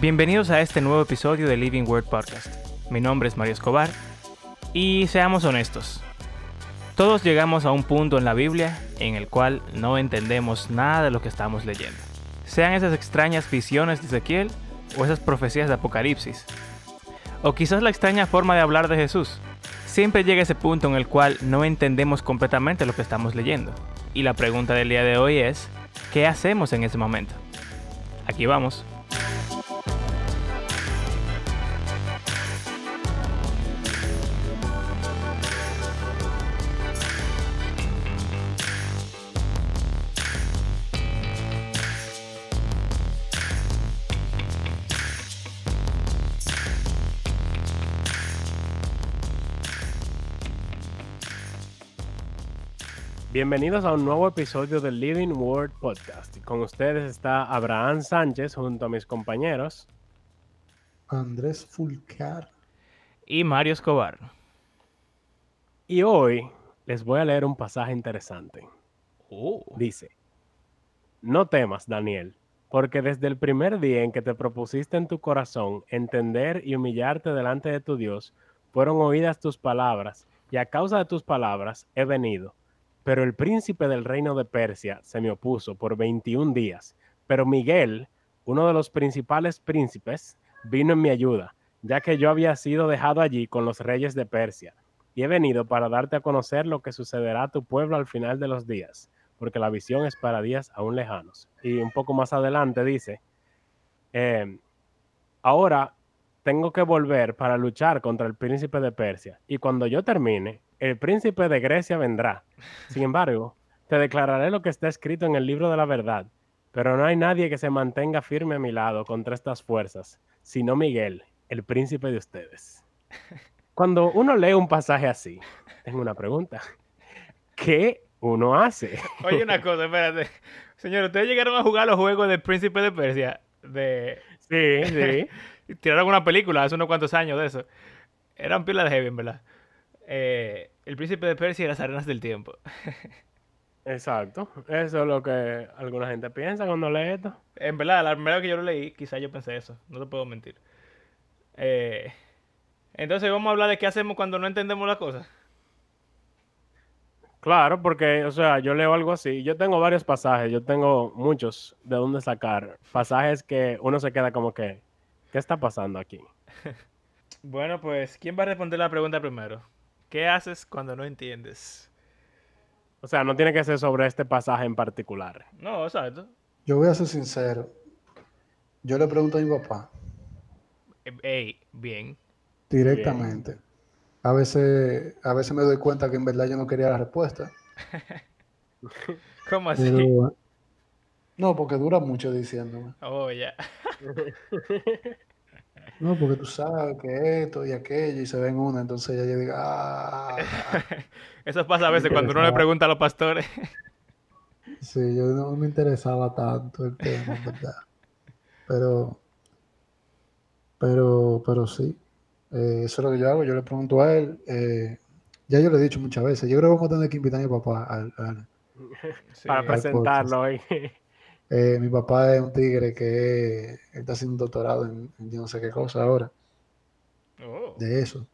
Bienvenidos a este nuevo episodio de Living Word Podcast. Mi nombre es Mario Escobar y seamos honestos. Todos llegamos a un punto en la Biblia en el cual no entendemos nada de lo que estamos leyendo. Sean esas extrañas visiones de Ezequiel o esas profecías de Apocalipsis. O quizás la extraña forma de hablar de Jesús. Siempre llega ese punto en el cual no entendemos completamente lo que estamos leyendo. Y la pregunta del día de hoy es, ¿qué hacemos en ese momento? Aquí vamos. Bienvenidos a un nuevo episodio del Living Word Podcast. Con ustedes está Abraham Sánchez junto a mis compañeros Andrés Fulcar y Mario Escobar. Y hoy les voy a leer un pasaje interesante. Oh. Dice, no temas, Daniel, porque desde el primer día en que te propusiste en tu corazón entender y humillarte delante de tu Dios, fueron oídas tus palabras, y a causa de tus palabras he venido pero el príncipe del reino de Persia se me opuso por 21 días. Pero Miguel, uno de los principales príncipes, vino en mi ayuda, ya que yo había sido dejado allí con los reyes de Persia. Y he venido para darte a conocer lo que sucederá a tu pueblo al final de los días, porque la visión es para días aún lejanos. Y un poco más adelante dice, eh, ahora tengo que volver para luchar contra el príncipe de Persia. Y cuando yo termine, el príncipe de Grecia vendrá. Sin embargo, te declararé lo que está escrito en el libro de la verdad, pero no hay nadie que se mantenga firme a mi lado contra estas fuerzas, sino Miguel, el príncipe de ustedes. Cuando uno lee un pasaje así, tengo una pregunta. ¿Qué uno hace? Oye, una cosa, espérate. Señor, ¿ustedes llegaron a jugar los juegos del príncipe de Persia? De... Sí, sí. Tiraron una película hace unos cuantos años de eso. Eran pilas de heavy, ¿verdad? Eh, el príncipe de Persia y las arenas del tiempo. Exacto. Eso es lo que alguna gente piensa cuando lee esto. En verdad, la primera vez que yo lo leí, quizá yo pensé eso. No te puedo mentir. Eh, entonces vamos a hablar de qué hacemos cuando no entendemos la cosa. Claro, porque, o sea, yo leo algo así. Yo tengo varios pasajes, yo tengo muchos de dónde sacar. Pasajes que uno se queda como que, ¿qué está pasando aquí? bueno, pues, ¿quién va a responder la pregunta primero? ¿Qué haces cuando no entiendes? O sea, no tiene que ser sobre este pasaje en particular. No, exacto. Yo voy a ser sincero. Yo le pregunto a mi papá. Eh, ey, bien. Directamente. A veces, a veces me doy cuenta que en verdad yo no quería la respuesta. ¿Cómo así? no, porque dura mucho diciéndome. Oh, ya. No, porque tú sabes que esto y aquello y se ven una, entonces ya yo digo, ah. Eso pasa a veces cuando uno le pregunta a los pastores. Sí, yo no me interesaba tanto el tema, ¿verdad? Pero, pero, pero sí, eh, eso es lo que yo hago. Yo le pregunto a él, eh, ya yo le he dicho muchas veces, yo creo que vamos a tener que invitar a mi papá al, para presentarlo hoy. Eh, mi papá es un tigre que está haciendo un doctorado en, no sé qué cosa ahora. Oh. De eso,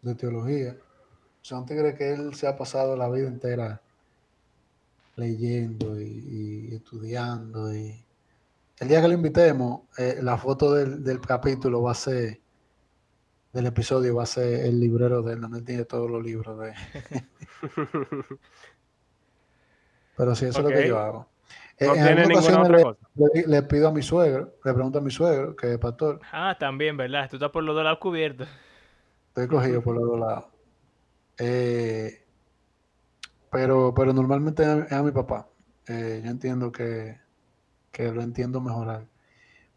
de teología. O sea, un tigre que él se ha pasado la vida entera leyendo y, estudiando. Y el día que lo invitemos, eh, la foto del, capítulo va a ser, del episodio va a ser el librero de él, donde él tiene todos los libros de Pero sí, eso es lo que yo hago. No tiene ninguna otra le, cosa. Le, pido a mi suegro, le pregunto a mi suegro, que es pastor. Ah, también, ¿verdad? Tú estás por los dos lados cubiertos. Estoy cogido por los dos lados. Eh, pero, pero normalmente es a mi papá. Eh, yo entiendo que, que, lo entiendo mejorar.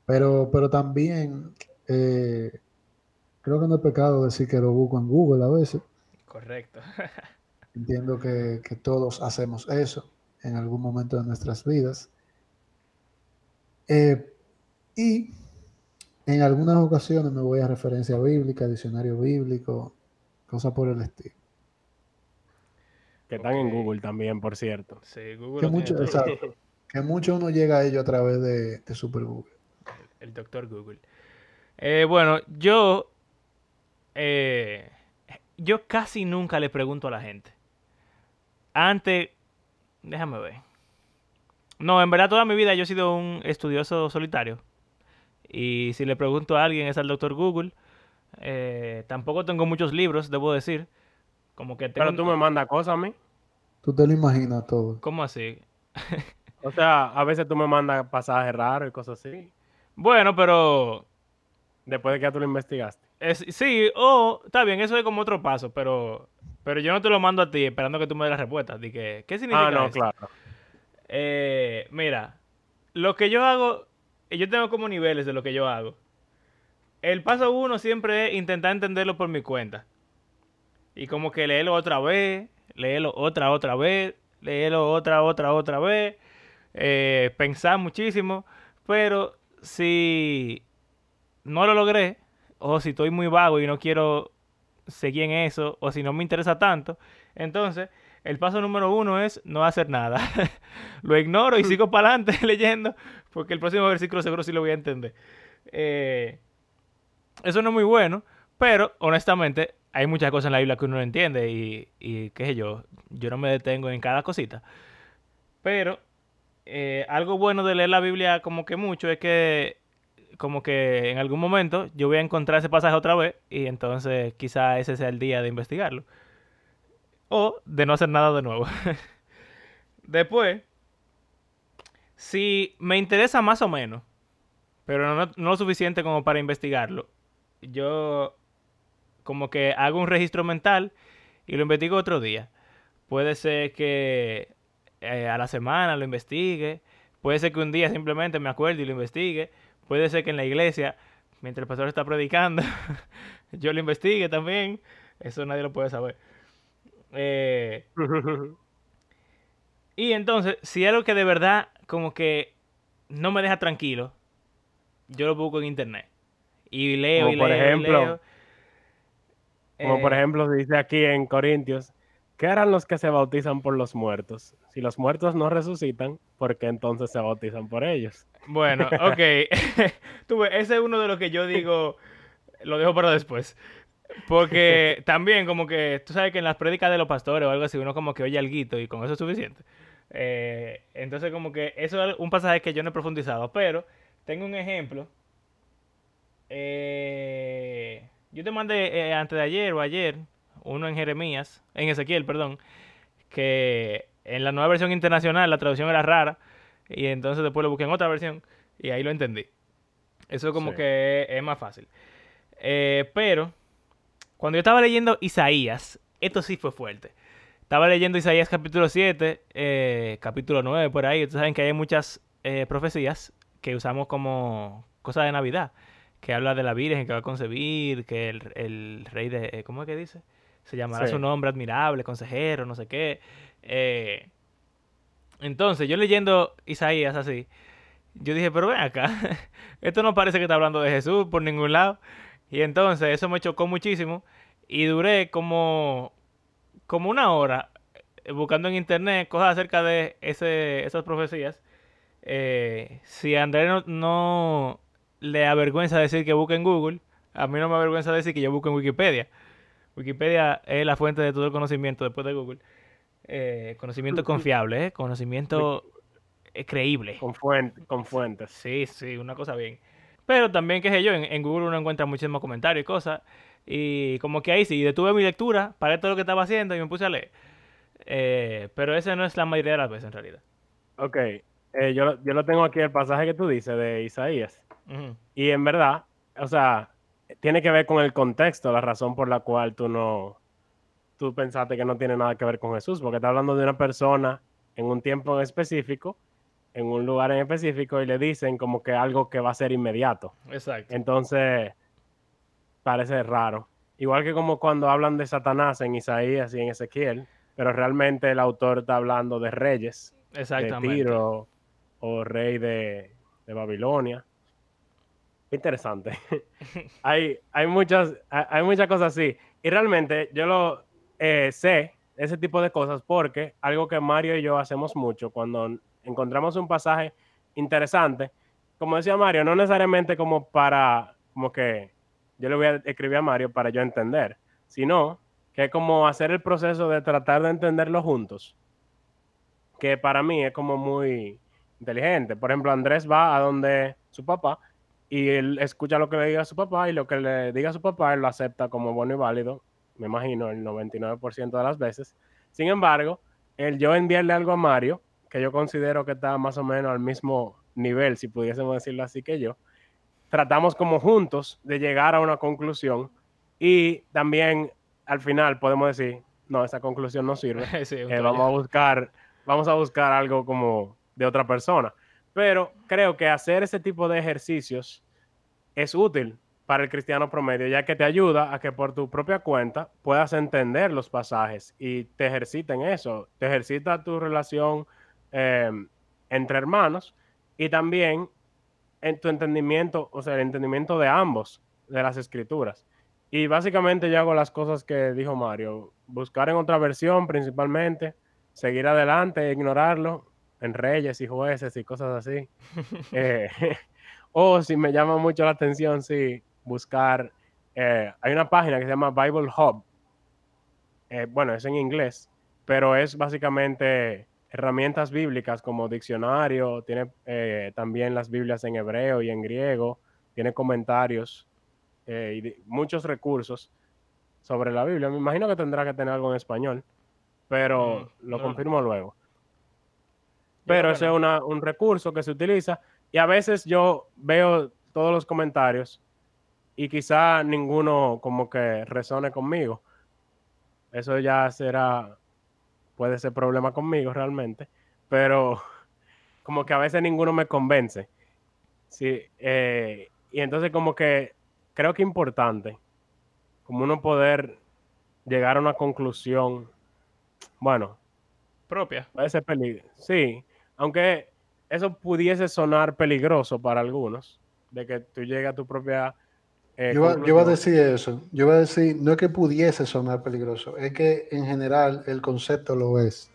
Pero, pero también eh, creo que no es pecado decir que lo busco en Google a veces. Correcto. entiendo que, que todos hacemos eso en algún momento de nuestras vidas. Eh, y en algunas ocasiones me voy a referencia bíblica, diccionario bíblico, cosas por el estilo. Que están en Google también, por cierto. Sí, Google. Que mucho, que mucho uno llega a ello a través de, Super Google. El, doctor Google. Eh, bueno, yo. eh, yo casi nunca le pregunto a la gente. Antes. Déjame ver. No, en verdad toda mi vida yo he sido un estudioso solitario. Y si le pregunto a alguien es al doctor Google. Eh, tampoco tengo muchos libros, debo decir. Como que tengo. Pero tú me mandas cosas a mí. Tú te lo imaginas todo. ¿Cómo así? O sea, a veces tú me mandas pasajes raros y cosas así. Bueno, pero. Después de que ya tú lo investigaste. Es, sí, o está bien, eso es como otro paso, pero pero yo no te lo mando a ti esperando que tú me des la respuesta. Di que, ¿Qué significa Ah, no, esto? claro. Eh, mira, lo que yo hago, yo tengo como niveles de lo que yo hago. El paso uno siempre es intentar entenderlo por mi cuenta. Y como que leerlo otra vez, leerlo otra, otra vez, leerlo otra, otra, otra vez. eh, pensar muchísimo. Pero si no lo logré, o si estoy muy vago y no quiero seguir en eso, o si no me interesa tanto, entonces el paso número uno es no hacer nada. lo ignoro y sigo para adelante leyendo, porque el próximo versículo seguro sí lo voy a entender. Eh, eso no es muy bueno, pero honestamente hay muchas cosas en la Biblia que uno no entiende y, y qué sé yo, yo no me detengo en cada cosita. Pero eh, algo bueno de leer la Biblia como que mucho es que como que en algún momento yo voy a encontrar ese pasaje otra vez y entonces quizá ese sea el día de investigarlo. O de no hacer nada de nuevo. Después, si me interesa más o menos, pero no, no lo suficiente como para investigarlo, yo como que hago un registro mental y lo investigo otro día. Puede ser que eh, a la semana lo investigue, puede ser que un día simplemente me acuerde y lo investigue, puede ser que en la iglesia, mientras el pastor está predicando, yo lo investigue también, eso nadie lo puede saber. Eh, y entonces, si algo que de verdad como que no me deja tranquilo, yo lo busco en internet. Y leo Como y por leo y ejemplo, leo. Como por Eh, ejemplo dice aquí en Corintios, ¿qué harán los que se bautizan por los muertos? Si los muertos no resucitan, ¿por qué entonces se bautizan por ellos? Bueno, ok. Tú ves, ese es uno de los que yo digo, lo dejo para después. Porque también como que, tú sabes que en las prédicas de los pastores o algo así, uno como que oye alguito y con eso es suficiente. Eh, entonces como que eso es un pasaje que yo no he profundizado, pero tengo un ejemplo. Eh, yo te mandé eh, antes de ayer o ayer, uno en Jeremías, en Ezequiel, perdón, que en la nueva versión internacional la traducción era rara y entonces después lo busqué en otra versión y ahí lo entendí. Eso como Sí. que es, más fácil. Eh, pero cuando yo estaba leyendo Isaías, esto sí fue fuerte. Estaba leyendo Isaías capítulo 7, eh, capítulo 9, por ahí. Ustedes saben que hay muchas eh, profecías que usamos como cosas de Navidad. Que habla de la Virgen que va a concebir, que el, el rey de... ¿Cómo es que dice? Se llamará Sí. su nombre admirable, consejero, no sé qué. Eh, entonces, yo leyendo Isaías así, yo dije, pero ven acá, esto no parece que está hablando de Jesús por ningún lado. Y entonces eso me chocó muchísimo y duré como, como una hora eh, buscando en internet cosas acerca de ese, esas profecías. Eh, si a Andrés no, no le avergüenza decir que busque en Google, a mí no me avergüenza decir que yo busco en Wikipedia. Wikipedia es la fuente de todo el conocimiento después de Google. Eh, conocimiento confiable, ¿eh? conocimiento eh, creíble. Con, fuente- con fuentes. Sí, sí, una cosa bien. Pero también, qué sé yo, en, en Google uno encuentra muchísimos comentarios y cosas. Y como que ahí sí, detuve mi lectura, paré todo lo que estaba haciendo y me puse a leer. Eh, pero esa no es la mayoría de las veces en realidad. Ok, yo, lo- yo lo tengo aquí el pasaje que tú dices de Isaías. Y en verdad, o sea, tiene que ver con el contexto, la razón por la cual tú no, tú pensaste que no tiene nada que ver con Jesús, porque está hablando de una persona en un tiempo en específico, en un lugar en específico, y le dicen como que algo que va a ser inmediato. Exacto. Entonces, parece raro. Igual que como cuando hablan de Satanás en Isaías y en Ezequiel, pero realmente el autor está hablando de reyes, de Exactamente. Tiro o rey de, de Babilonia. Interesante. hay, hay, muchas, hay muchas cosas así. Y realmente yo lo eh, sé, ese tipo de cosas, porque algo que Mario y yo hacemos mucho cuando encontramos un pasaje interesante, como decía Mario, no necesariamente como para como que yo le voy a escribir a Mario para yo entender, sino que es como hacer el proceso de tratar de entenderlo juntos, que para mí es como muy inteligente. Por ejemplo, Andrés va a donde su papá y él escucha lo que le diga a su papá y lo que le diga a su papá él lo acepta como bueno y válido, me imagino el 99% de las veces. Sin embargo, el yo enviarle algo a Mario, que yo considero que está más o menos al mismo nivel, si pudiésemos decirlo así que yo, tratamos como juntos de llegar a una conclusión y también al final podemos decir, no, esa conclusión no sirve, eh, vamos a buscar, vamos a buscar algo como de otra persona. Pero creo que hacer ese tipo de ejercicios es útil para el cristiano promedio, ya que te ayuda a que por tu propia cuenta puedas entender los pasajes y te ejercita en eso, te ejercita tu relación eh, entre hermanos y también en tu entendimiento, o sea, el entendimiento de ambos, de las escrituras. Y básicamente yo hago las cosas que dijo Mario, buscar en otra versión principalmente, seguir adelante, ignorarlo en reyes y jueces y cosas así. Eh, o si me llama mucho la atención, sí, buscar, eh, hay una página que se llama Bible Hub. Eh, bueno, es en inglés, pero es básicamente herramientas bíblicas como diccionario, tiene también las Biblias en hebreo y en griego, tiene comentarios y muchos recursos sobre la Biblia. Me imagino que tendrá que tener algo en español, pero mm, lo confirmo luego. Pero ese es un recurso que se utiliza y a veces yo veo todos los comentarios y quizá ninguno como que resone conmigo. Eso ya será, puede ser problema conmigo realmente, pero como que a veces ninguno me convence. Sí, eh, y entonces como que creo que es importante, como uno poder llegar a una conclusión, bueno, propia. Puede ser peligroso, sí, aunque eso pudiese sonar peligroso para algunos, de que tú llegues a tu propia eh, yo, yo, a decir eso. Yo voy a decir, no es que pudiese sonar peligroso, es que en general el concepto lo es.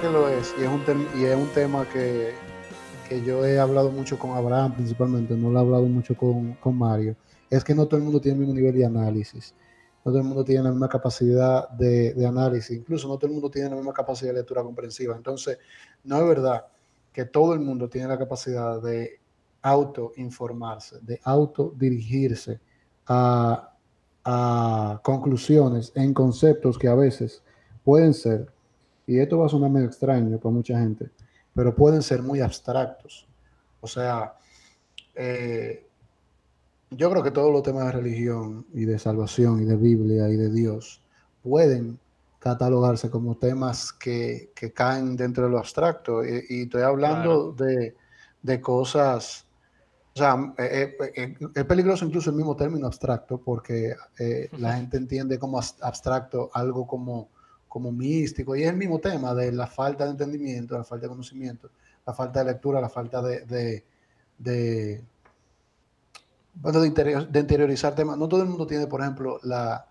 Que lo es, y es un, y es un tema que, que, yo he hablado mucho con Abraham principalmente, no lo he hablado mucho con, con, Mario, es que no todo el mundo tiene el mismo nivel de análisis, no todo el mundo tiene la misma capacidad de, de análisis, incluso no todo el mundo tiene la misma capacidad de lectura comprensiva. Entonces, no es verdad que todo el mundo tiene la capacidad de autoinformarse, de autodirigirse a, a conclusiones en conceptos que a veces pueden ser y esto va a sonar medio extraño para mucha gente, pero pueden ser muy abstractos. O sea, eh, yo creo que todos los temas de religión y de salvación y de Biblia y de Dios pueden catalogarse como temas que, caen dentro de lo abstracto. Y, estoy hablando de, cosas, o sea, eh, eh, es peligroso incluso el mismo término abstracto porque la gente entiende como abstracto algo como como místico, y es el mismo tema de la falta de entendimiento, la falta de conocimiento, la falta de lectura, la falta de, de, de, de, interiorizar temas. No todo el mundo tiene, por ejemplo, la,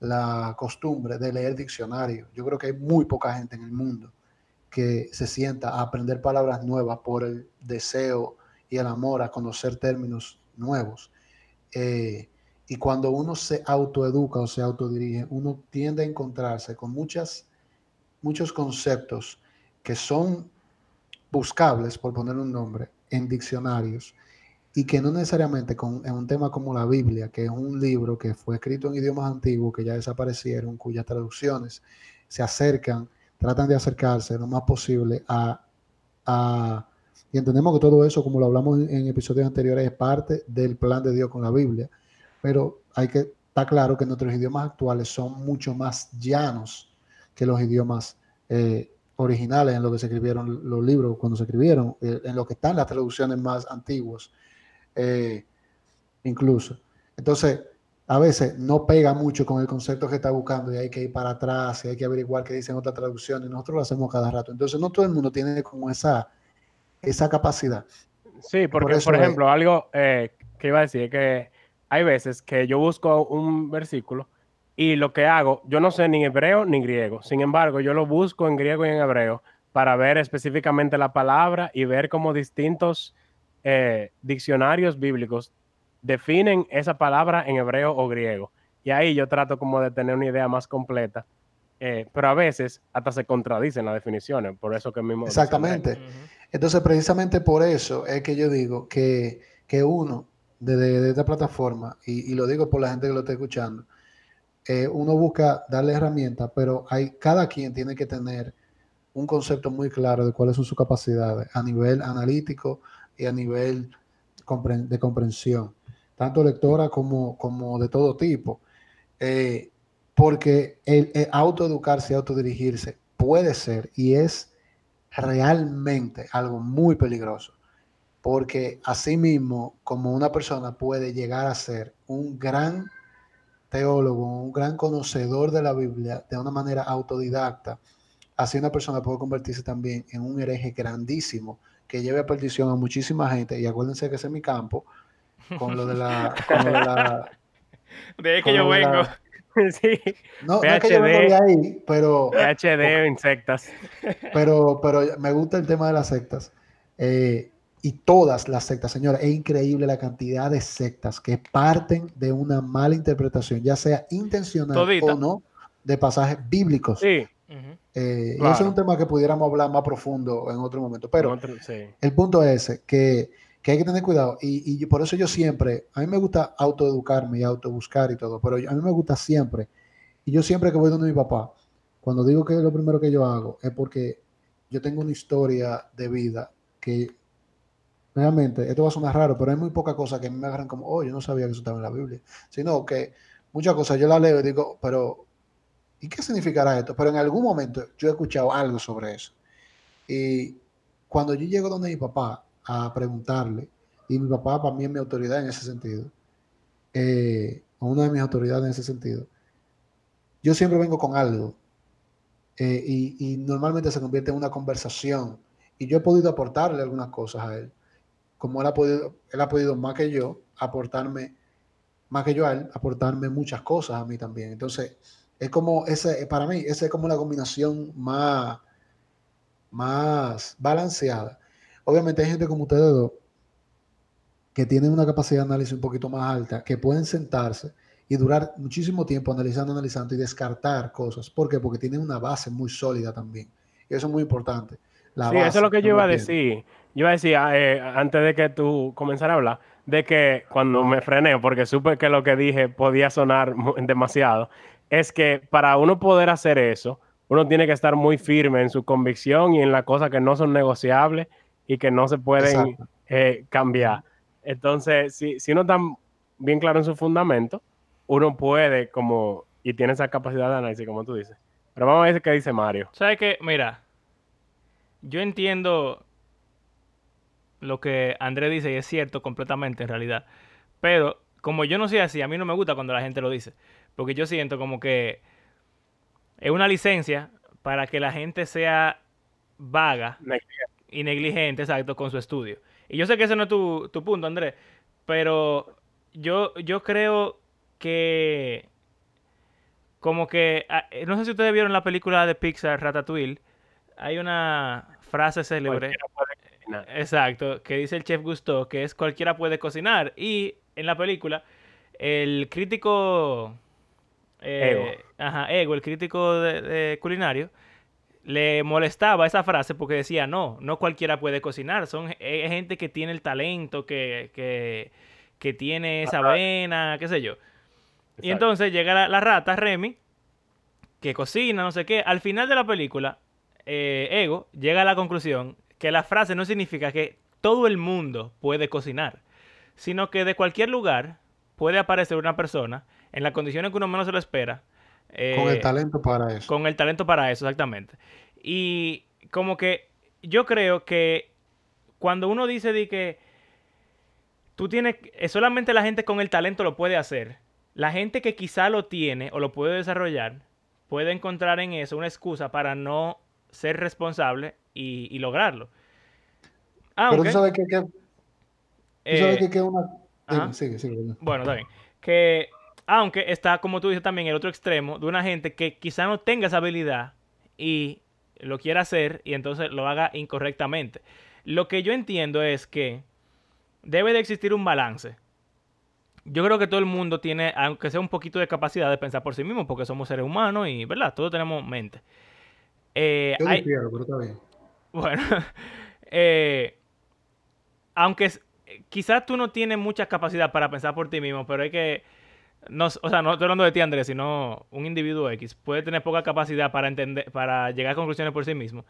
la costumbre de leer diccionario. Yo creo que hay muy poca gente en el mundo que se sienta a aprender palabras nuevas por el deseo y el amor a conocer términos nuevos. Eh, y cuando uno se autoeduca o se autodirige, uno tiende a encontrarse con muchas, muchos conceptos que son buscables, por poner un nombre, en diccionarios y que no necesariamente con, en un tema como la Biblia, que es un libro que fue escrito en idiomas antiguos que ya desaparecieron, cuyas traducciones se acercan, tratan de acercarse lo más posible a, a y entendemos que todo eso, como lo hablamos en, en episodios anteriores, es parte del plan de Dios con la Biblia pero hay que estar claro que nuestros idiomas actuales son mucho más llanos que los idiomas eh, originales en los que se escribieron los libros cuando se escribieron, eh, en lo que están las traducciones más antiguas, eh, incluso. Entonces, a veces no pega mucho con el concepto que está buscando y hay que ir para atrás y hay que averiguar qué dicen otra traducción y nosotros lo hacemos cada rato. Entonces, no todo el mundo tiene como esa, esa capacidad. Sí, porque, por, ejemplo, algo que iba a decir es que hay veces que yo busco un versículo y lo que hago, yo no sé ni hebreo ni griego. Sin embargo, yo lo busco en griego y en hebreo para ver específicamente la palabra y ver cómo distintos eh, diccionarios bíblicos definen esa palabra en hebreo o griego. Y ahí yo trato como de tener una idea más completa. Eh, pero a veces hasta se contradicen las definiciones, por eso que mismo... Exactamente. Entonces, precisamente por eso es que yo digo que, uno, de, esta plataforma, y, y, lo digo por la gente que lo está escuchando, eh, uno busca darle herramientas, pero hay, cada quien tiene que tener un concepto muy claro de cuáles son sus capacidades a nivel analítico y a nivel de comprensión, tanto lectora como, como de todo tipo. Eh, porque el, autoeducarse y autodirigirse puede ser y es realmente algo muy peligroso. Porque así mismo, como una persona puede llegar a ser un gran teólogo, un gran conocedor de la Biblia de una manera autodidacta, así una persona puede convertirse también en un hereje grandísimo que lleve a perdición a muchísima gente. Y acuérdense que ese es mi campo, con lo de la... de, ahí que yo vengo. sí. No, es que yo vengo de ahí, pero... PhD o insectas. Pero, pero me gusta el tema de las sectas. Eh, y todas las sectas, señora, es increíble la cantidad de sectas que parten de una mala interpretación, ya sea intencional o no, de pasajes bíblicos. Sí. Eh, eso es un tema que pudiéramos hablar más profundo en otro momento. Pero el punto es ese, que, hay que tener cuidado. Y, y, por eso yo siempre, a mí me gusta autoeducarme y autobuscar y todo, pero a mí me gusta siempre. Y yo siempre que voy donde mi papá, cuando digo que lo primero que yo hago es porque yo tengo una historia de vida que realmente, esto va a sonar raro, pero hay muy poca cosa que me agarran como, oh, yo no sabía que eso estaba en la Biblia. Sino que muchas cosas yo las leo y digo, pero, ¿y qué significará esto? Pero en algún momento yo he escuchado algo sobre eso. Y cuando yo llego donde mi papá a preguntarle, y mi papá para mí es mi autoridad en ese sentido, eh, una de mis autoridades en ese sentido, yo siempre vengo con algo. Eh, y normalmente se convierte en una conversación. Y yo he podido aportarle algunas cosas a él como él ha podido, él ha podido más que yo aportarme, más que yo a él, aportarme muchas cosas a mí también. Entonces, es como ese, para mí, esa es como la combinación más, más balanceada. Obviamente hay gente como ustedes dos que tienen una capacidad de análisis un poquito más alta, que pueden sentarse y durar muchísimo tiempo analizando, analizando y descartar cosas. ¿Por qué? Porque tienen una base muy sólida también. Y eso es muy importante. Sí, eso es lo que yo iba a decir. Yo decía, eh, antes de que tú comenzaras a hablar, de que cuando me frené, porque supe que lo que dije podía sonar demasiado, es que para uno poder hacer eso, uno tiene que estar muy firme en su convicción y en las cosas que no son negociables y que no se pueden eh, cambiar. Entonces, si, si uno está bien claro en su fundamento, uno puede como, y tiene esa capacidad de análisis, como tú dices. Pero vamos a ver qué dice Mario. ¿Sabes qué? Mira, yo entiendo lo que André dice y es cierto completamente en realidad. Pero como yo no soy así, a mí no me gusta cuando la gente lo dice. Porque yo siento como que es una licencia para que la gente sea vaga y negligente, exacto, con su estudio. Y yo sé que ese no es tu, tu punto, Andrés, pero yo, yo creo que como que, ah, no sé si ustedes vieron la película de Pixar, Ratatouille, hay una frase célebre Exacto, que dice el chef Gusto que es cualquiera puede cocinar. Y en la película, el crítico. Eh, ego. Ajá, Ego, el crítico de, culinario, le molestaba esa frase porque decía: no, no cualquiera puede cocinar. Son gente que tiene el talento, que, que, que tiene esa vena, qué sé yo. Y entonces llega la, rata, Remy, que cocina, no sé qué. Al final de la película, eh, Ego llega a la conclusión que la frase no significa que todo el mundo puede cocinar, sino que de cualquier lugar puede aparecer una persona en las condiciones que uno menos se lo espera. con el eh, talento para eso. Con el talento para eso, exactamente. Y como que yo creo que cuando uno dice de que tú tienes, eh, solamente la gente con el talento lo puede hacer. La gente que quizá lo tiene o lo puede desarrollar, puede encontrar en eso una excusa para no ser responsable y, lograrlo. Pero tú sabes que, tú sabes que, que una... sigue, sigue, bueno, está bien. Que aunque está, como tú dices también, el otro extremo de una gente que quizá no tenga esa habilidad y lo quiera hacer y entonces lo haga incorrectamente. Lo que yo entiendo es que debe de existir un balance. Yo creo que todo el mundo tiene, aunque sea un poquito de capacidad de pensar por sí mismo, porque somos seres humanos y, ¿verdad? Todos tenemos mente. Eh, yo pero está bien. Bueno, eh, aunque quizás tú no tienes mucha capacidad para pensar por ti mismo, pero hay que no, o sea, no estoy hablando de ti, Andrés, sino un individuo X puede tener poca capacidad para entender, para llegar a conclusiones por sí mismo.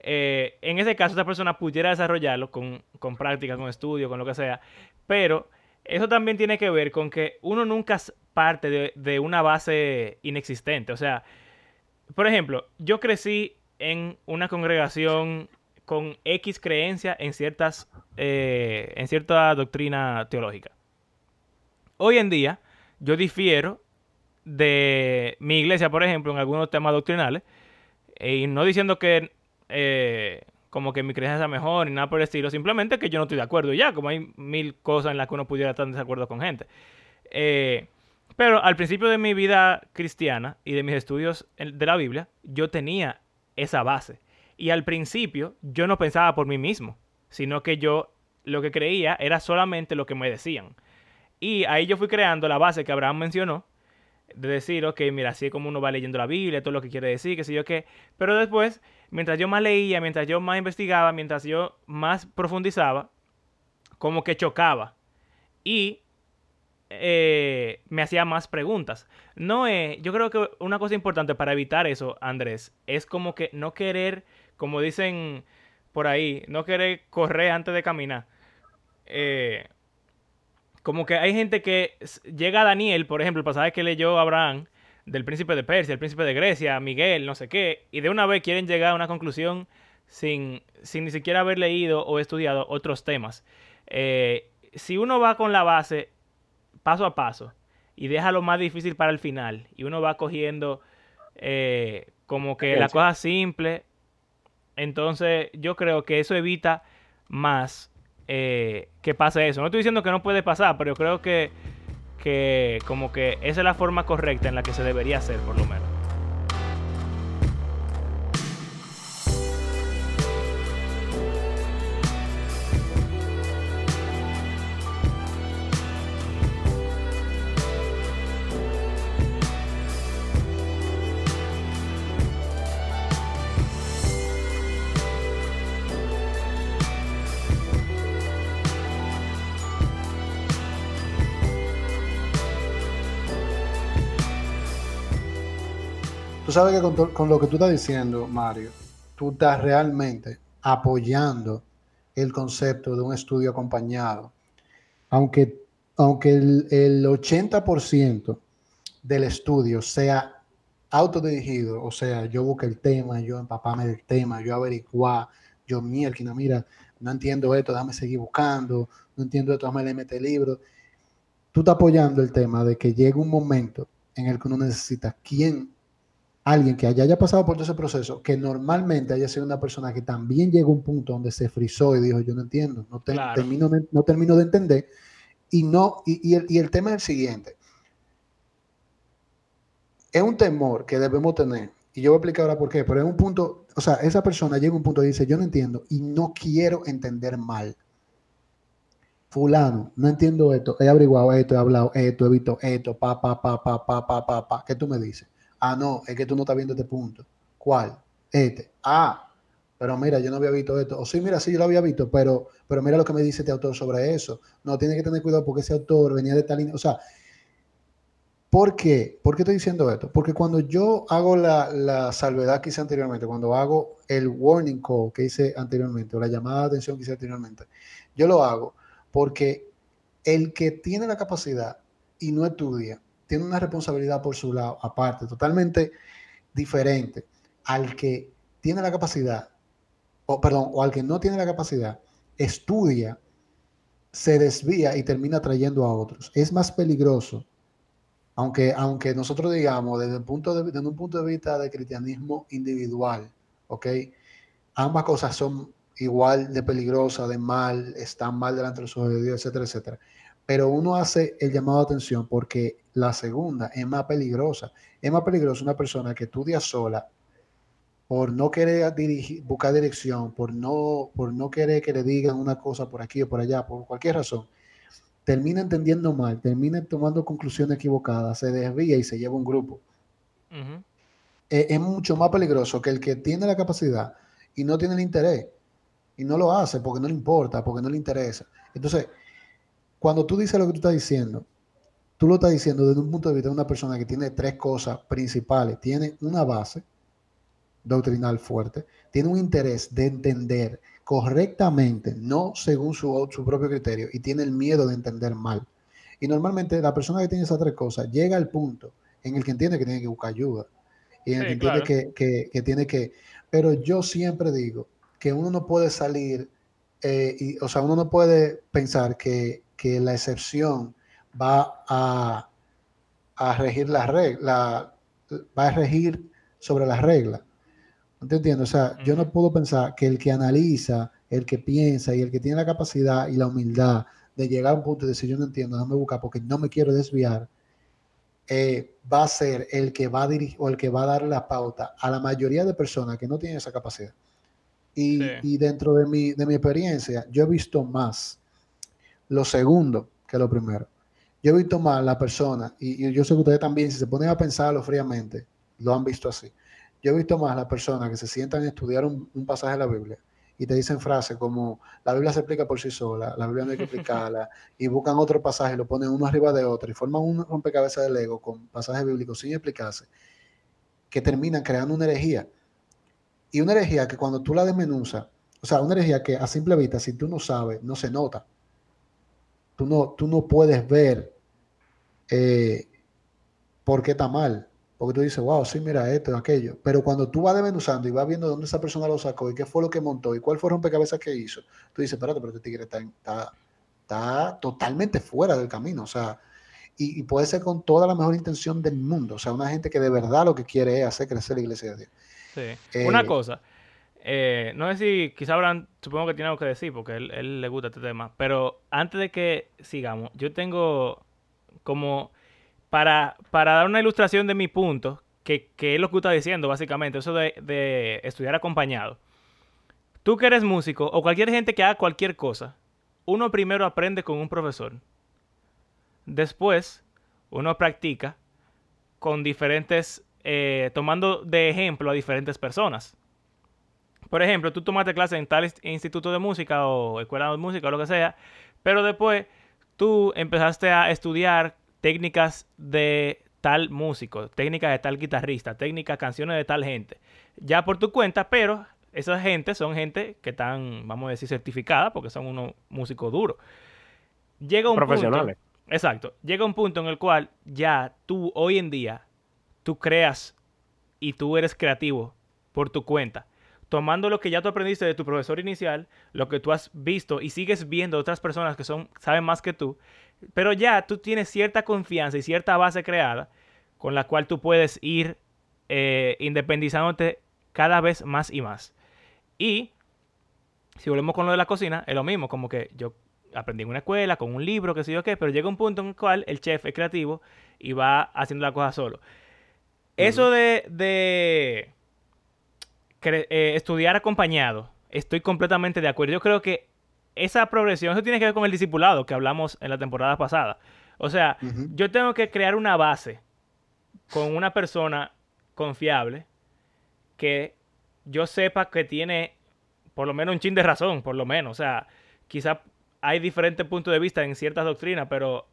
Eh, en ese caso, esa persona pudiera desarrollarlo con, con práctica, con estudio, con lo que sea. Pero eso también tiene que ver con que uno nunca parte de, de una base inexistente. O sea, por ejemplo, yo crecí en una congregación con X creencia en ciertas eh, en cierta doctrina teológica. Hoy en día, yo difiero de mi iglesia, por ejemplo, en algunos temas doctrinales, y no diciendo que eh, como que mi creencia sea mejor ni nada por el estilo, simplemente que yo no estoy de acuerdo ya, como hay mil cosas en las que uno pudiera estar en desacuerdo con gente. Eh, pero al principio de mi vida cristiana y de mis estudios de la Biblia, yo tenía esa base. Y al principio yo no pensaba por mí mismo, sino que yo lo que creía era solamente lo que me decían. Y ahí yo fui creando la base que Abraham mencionó, de decir, ok, mira, así es como uno va leyendo la Biblia, todo lo que quiere decir, qué sé yo qué. Pero después, mientras yo más leía, mientras yo más investigaba, mientras yo más profundizaba, como que chocaba. Y eh, me hacía más preguntas. No es, yo creo que una cosa importante para evitar eso, Andrés, es como que no querer, como dicen por ahí, no querer correr antes de caminar. Eh, como que hay gente que llega a Daniel, por ejemplo, el pasaje que leyó Abraham del príncipe de Persia, el príncipe de Grecia, Miguel, no sé qué, y de una vez quieren llegar a una conclusión sin, sin ni siquiera haber leído o estudiado otros temas. Eh, si uno va con la base paso a paso y deja lo más difícil para el final y uno va cogiendo eh, como que la cosa simple, entonces yo creo que eso evita más eh, que pase eso. No estoy diciendo que no puede pasar, pero yo creo que, que como que esa es la forma correcta en la que se debería hacer, por lo menos. Tú sabes que con, lo que tú estás diciendo, Mario, tú estás realmente apoyando el concepto de un estudio acompañado. Aunque, aunque el, el 80% del estudio sea autodirigido, o sea, yo busqué el tema, yo empapame del tema, yo averiguar, yo mierda, mira, no entiendo esto, déjame seguir buscando, no entiendo esto, déjame leer el libro. Tú estás apoyando el tema de que llegue un momento en el que uno necesita quien alguien que haya, pasado por todo ese proceso, que normalmente haya sido una persona que también llegó a un punto donde se frizó y dijo, yo no entiendo, no, termino, de, no termino de entender. Y, no, y, el, y el tema es el siguiente. Es un temor que debemos tener, y yo voy a explicar ahora por qué, pero es un punto, o sea, esa persona llega a un punto y dice, yo no entiendo y no quiero entender mal. Fulano, no entiendo esto, he averiguado esto, he hablado esto, he visto esto, pa, pa, pa, pa, pa, pa, pa, pa, ¿qué tú me dices? Ah, no, es que tú no estás viendo este punto. ¿Cuál? Este. Ah, pero mira, yo no había visto esto. O sí, mira, sí, yo lo había visto, pero, pero mira lo que me dice este autor sobre eso. No, tiene que tener cuidado porque ese autor venía de tal línea. O sea, ¿por qué? ¿Por qué estoy diciendo esto? Porque cuando yo hago la, la salvedad que hice anteriormente, cuando hago el warning call que hice anteriormente, o la llamada de atención que hice anteriormente, yo lo hago porque el que tiene la capacidad y no estudia, tiene una responsabilidad por su lado, aparte, totalmente diferente al que tiene la capacidad, o perdón, o al que no tiene la capacidad, estudia se desvía y termina trayendo a otros. Es más peligroso, aunque, aunque nosotros digamos desde, el punto de, desde un punto de vista de cristianismo individual, ¿ok? Ambas cosas son igual de peligrosas, de mal, están mal delante de los ojos de Dios, etcétera, etcétera. Pero uno hace el llamado de atención porque la segunda es más peligrosa. Es más peligrosa una persona que estudia sola por no querer dirigir, buscar dirección, por no, por no querer que le digan una cosa por aquí o por allá, por cualquier razón, termina entendiendo mal, termina tomando conclusiones equivocadas, se desvía y se lleva un grupo. es, es, mucho más peligroso que el que tiene la capacidad y no tiene el interés y no lo hace porque no le importa, porque no le interesa. Entonces, cuando tú dices lo que tú estás diciendo, tú lo estás diciendo desde un punto de vista de una persona que tiene tres cosas principales. Tiene una base, doctrinal fuerte, tiene un interés de entender correctamente, no según su, su, propio criterio, y tiene el miedo de entender mal. Y normalmente la persona que tiene esas tres cosas llega al punto en el que entiende que tiene que buscar ayuda, y en el que entiende que, que, que, tiene que... Pero yo siempre digo que uno no puede salir, eh, y, o sea, uno no puede pensar que, que la excepción va a, a regir la regla, va a regir sobre las reglas. ¿No te entiendo? O sea, yo no puedo pensar que el que analiza, el que piensa y el que tiene la capacidad y la humildad de llegar a un punto y decir, yo no entiendo, no me busca porque no me quiero desviar, eh, va a ser el que va a dirigir o el que va a dar la pauta a la mayoría de personas que no tienen esa capacidad. Y, sí. y dentro de mi, de mi experiencia, yo he visto más lo segundo que lo primero. Yo he visto más la persona, y, yo sé que ustedes también, si se ponen a pensarlo fríamente, lo han visto así yo he visto más las personas que se sientan a estudiar un, un, pasaje de la Biblia y te dicen frases como la Biblia se explica por sí sola, la Biblia no hay que explicarla, y buscan otro pasaje, lo ponen uno arriba de otro y forman un rompecabezas de Lego con pasajes bíblicos sin explicarse, que terminan creando una herejía. Y una herejía que cuando tú la desmenuzas, o sea, una herejía que a simple vista, si tú no sabes, no se nota. Tú no, tú no puedes ver eh, por qué está mal. Porque tú dices, wow, sí, mira esto, aquello. Pero cuando tú vas desmenuzando y vas viendo dónde esa persona lo sacó y qué fue lo que montó y cuál fue el rompecabezas que hizo, tú dices, espérate, pero este tigre está, está, está totalmente fuera del camino. O sea, y, y, puede ser con toda la mejor intención del mundo. O sea, una gente que de verdad lo que quiere es hacer crecer la iglesia de Dios. Sí. Eh, una cosa. Eh, no sé si quizá habrán, supongo que tiene algo que decir porque él le gusta este tema. Pero antes de que sigamos, yo tengo como para, para dar una ilustración de mi punto, que, que es lo que tú estás diciendo, básicamente, eso de, de, estudiar acompañado. Tú que eres músico o cualquier gente que haga cualquier cosa, uno primero aprende con un profesor. Después, uno practica con diferentes, eh, tomando de ejemplo a diferentes personas. Por ejemplo, tú tomaste clase en tal instituto de música o escuela de música o lo que sea, pero después tú empezaste a estudiar técnicas de tal músico, técnicas de tal guitarrista, técnicas, canciones de tal gente. Ya por tu cuenta, pero esa gente son gente que están, vamos a decir, certificada porque son unos músicos duros. Llega un Profesionales. Punto, exacto. Llega un punto en el cual ya tú hoy en día, tú creas y tú eres creativo por tu cuenta. Tomando lo que ya tú aprendiste de tu profesor inicial, lo que tú has visto y sigues viendo otras personas que son, saben más que tú, pero ya tú tienes cierta confianza y cierta base creada con la cual tú puedes ir eh, independizándote cada vez más y más. Y si volvemos con lo de la cocina, es lo mismo, como que yo aprendí en una escuela, con un libro, qué sé yo qué, pero llega un punto en el cual el chef es creativo y va haciendo la cosa solo. Eso de, de eh, estudiar acompañado, estoy completamente de acuerdo. Yo creo que esa progresión, eso tiene que ver con el discipulado que hablamos en la temporada pasada. O sea, uh -huh. yo tengo que crear una base con una persona confiable que yo sepa que tiene por lo menos un chin de razón, por lo menos. O sea, quizá hay diferentes puntos de vista en ciertas doctrinas, pero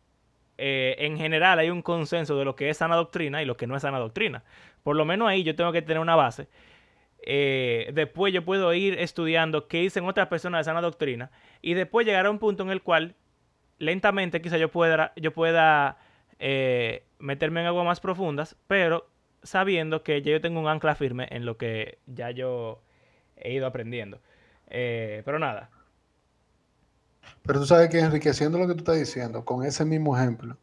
eh, en general hay un consenso de lo que es sana doctrina y lo que no es sana doctrina. Por lo menos ahí yo tengo que tener una base. Eh, después yo puedo ir estudiando qué dicen otras personas de sana doctrina y después llegar a un punto en el cual lentamente quizá yo pueda, yo pueda eh, meterme en aguas más profundas, pero sabiendo que ya yo tengo un ancla firme en lo que ya yo he ido aprendiendo. Eh, pero nada. Pero tú sabes que enriqueciendo lo que tú estás diciendo, con ese mismo ejemplo,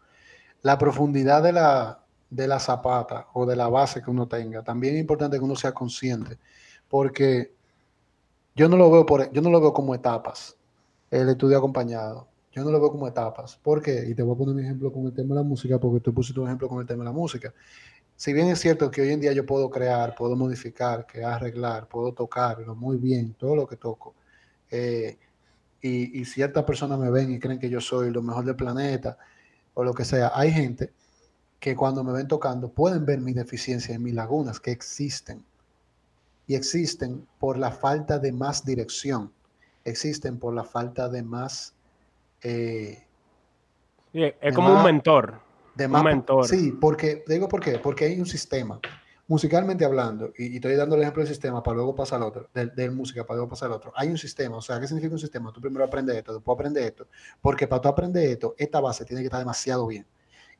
la profundidad de la, de la zapata o de la base que uno tenga, también es importante que uno sea consciente, porque yo no lo veo, por, yo no lo veo como etapas, el estudio acompañado. Yo no lo veo como etapas. ¿Por qué? Y te voy a poner mi ejemplo con el tema de la música, porque tú pusiste un ejemplo con el tema de la música. Si bien es cierto que hoy en día yo puedo crear, puedo modificar, que arreglar, puedo tocarlo muy bien, todo lo que toco, eh, y, y ciertas personas me ven y creen que yo soy lo mejor del planeta, o lo que sea, hay gente que cuando me ven tocando pueden ver mi deficiencia en mis lagunas que existen. Y existen por la falta de más dirección, existen por la falta de más eh, es como un mentor. De un mentor. Sí, porque, digo por qué, porque hay un sistema, musicalmente hablando, y, estoy dando el ejemplo del sistema para luego pasar al otro, de, música para luego pasar al otro. Hay un sistema, o sea, ¿qué significa un sistema? Tú primero aprendes esto, después aprendes esto, porque para tú aprender esto, esta base tiene que estar demasiado bien.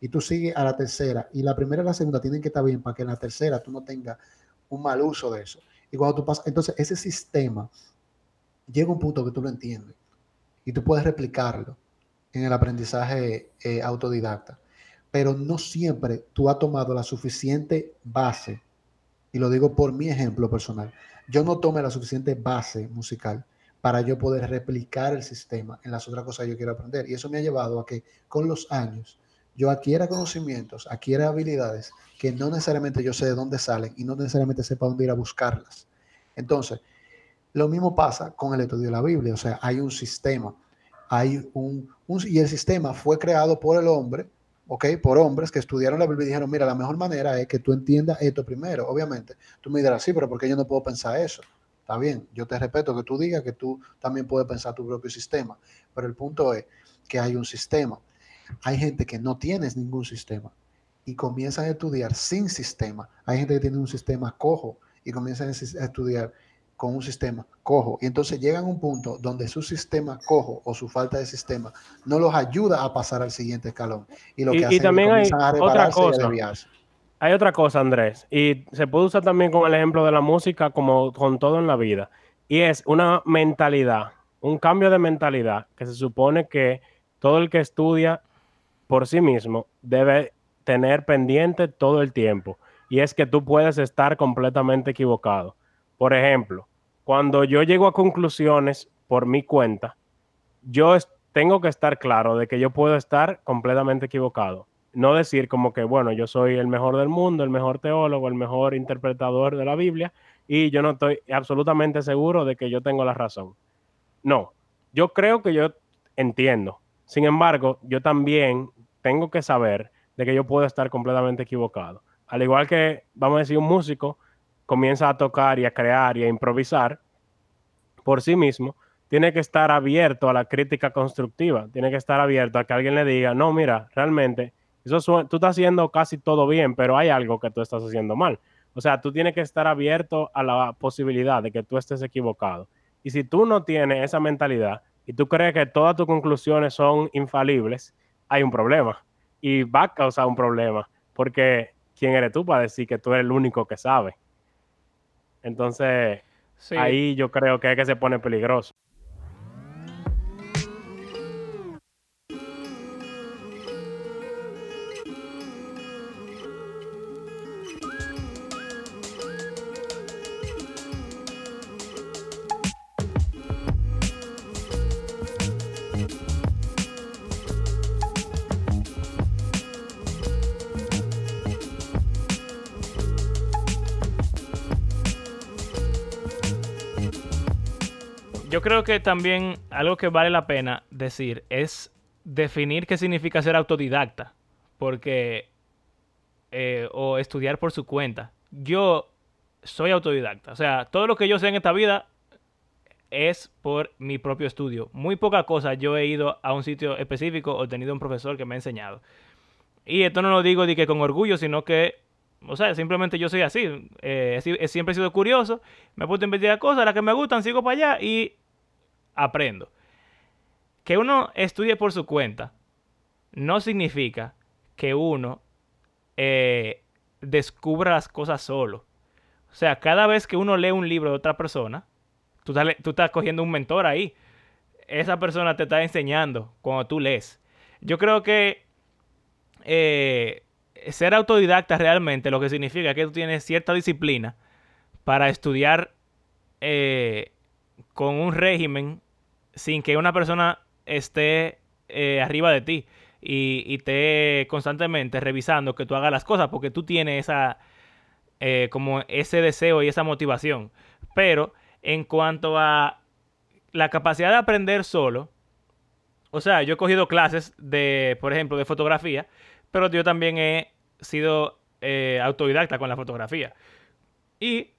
Y tú sigues a la tercera, y la primera y la segunda tienen que estar bien para que en la tercera tú no tengas un mal uso de eso. Y cuando tú pasas, entonces ese sistema llega a un punto que tú lo entiendes y tú puedes replicarlo en el aprendizaje eh, autodidacta. Pero no siempre tú has tomado la suficiente base, y lo digo por mi ejemplo personal, yo no tomé la suficiente base musical para yo poder replicar el sistema en las otras cosas que yo quiero aprender. Y eso me ha llevado a que con los años yo adquiera conocimientos, adquiera habilidades que no necesariamente yo sé de dónde salen y no necesariamente sepa dónde ir a buscarlas. Entonces, lo mismo pasa con el estudio de la Biblia, o sea, hay un sistema, hay un, y el sistema fue creado por el hombre, ¿ok? Por hombres que estudiaron la Biblia y dijeron, mira, la mejor manera es que tú entiendas esto primero, obviamente. Tú me dirás, sí, pero ¿por qué yo no puedo pensar eso? Está bien, yo te respeto que tú digas que tú también puedes pensar tu propio sistema, pero el punto es que hay un sistema. Hay gente que no tiene ningún sistema y comienzan a estudiar sin sistema. Hay gente que tiene un sistema cojo y comienzan a estudiar con un sistema cojo. Y entonces llegan a un punto donde su sistema cojo o su falta de sistema no los ayuda a pasar al siguiente escalón. Y, lo que y también hay otra cosa. Hay otra cosa, Andrés, y se puede usar también con el ejemplo de la música como con todo en la vida. Y es una mentalidad, un cambio de mentalidad que se supone que todo el que estudia por sí mismo debe tener pendiente todo el tiempo. Y es que tú puedes estar completamente equivocado. Por ejemplo, cuando yo llego a conclusiones por mi cuenta, yo tengo que estar claro de que yo puedo estar completamente equivocado. No decir como que, bueno, yo soy el mejor del mundo, el mejor teólogo, el mejor interpretador de la Biblia y yo no estoy absolutamente seguro de que yo tengo la razón. No, yo creo que yo entiendo. Sin embargo, yo también tengo que saber de que yo puedo estar completamente equivocado. Al igual que, vamos a decir, un músico comienza a tocar y a crear y a improvisar por sí mismo, tiene que estar abierto a la crítica constructiva, tiene que estar abierto a que alguien le diga, no, mira, realmente, eso tú estás haciendo casi todo bien, pero hay algo que tú estás haciendo mal. O sea, tú tienes que estar abierto a la posibilidad de que tú estés equivocado. Y si tú no tienes esa mentalidad y tú crees que todas tus conclusiones son infalibles, hay un problema. Y va a causar un problema, porque ¿quién eres tú para decir que tú eres el único que sabe? Entonces, ahí yo creo que es que se pone peligroso. Creo que también algo que vale la pena decir es definir qué significa ser autodidacta. Porque. Eh, o estudiar por su cuenta. Yo soy autodidacta. O sea, todo lo que yo sé en esta vida es por mi propio estudio. Muy poca cosa yo he ido a un sitio específico o tenido un profesor que me ha enseñado. Y esto no lo digo de que con orgullo, sino que, o sea, simplemente yo soy así. Eh, siempre he sido curioso, me he puesto a investigar cosas, las que me gustan, sigo para allá y aprendo. Que uno estudie por su cuenta no significa que uno eh, descubra las cosas solo. O sea, cada vez que uno lee un libro de otra persona, tú estás, cogiendo un mentor ahí. esa persona te está enseñando cuando tú lees. Yo creo que eh, ser autodidacta realmente lo que significa que tú tienes cierta disciplina para estudiar eh, con un régimen sin que una persona esté eh, arriba de ti y, y esté constantemente revisando que tú hagas las cosas porque tú tienes esa como ese deseo y esa motivación. Pero en cuanto a la capacidad de aprender solo, o sea, yo he cogido clases de, por ejemplo, de fotografía, pero yo también he sido eh, autodidacta con la fotografía. Y